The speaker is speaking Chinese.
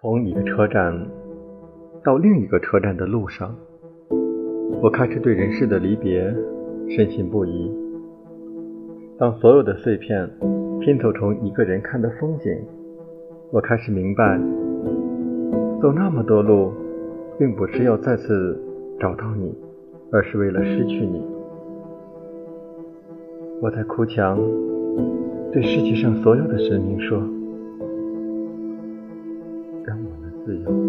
从你的车站到另一个车站的路上，我开始对人世的离别深信不疑。当所有的碎片拼凑成一个人看的风景，我开始明白，走那么多路，并不是要再次找到你，而是为了失去你。我在哭墙对世界上所有的神明说。جی ہاں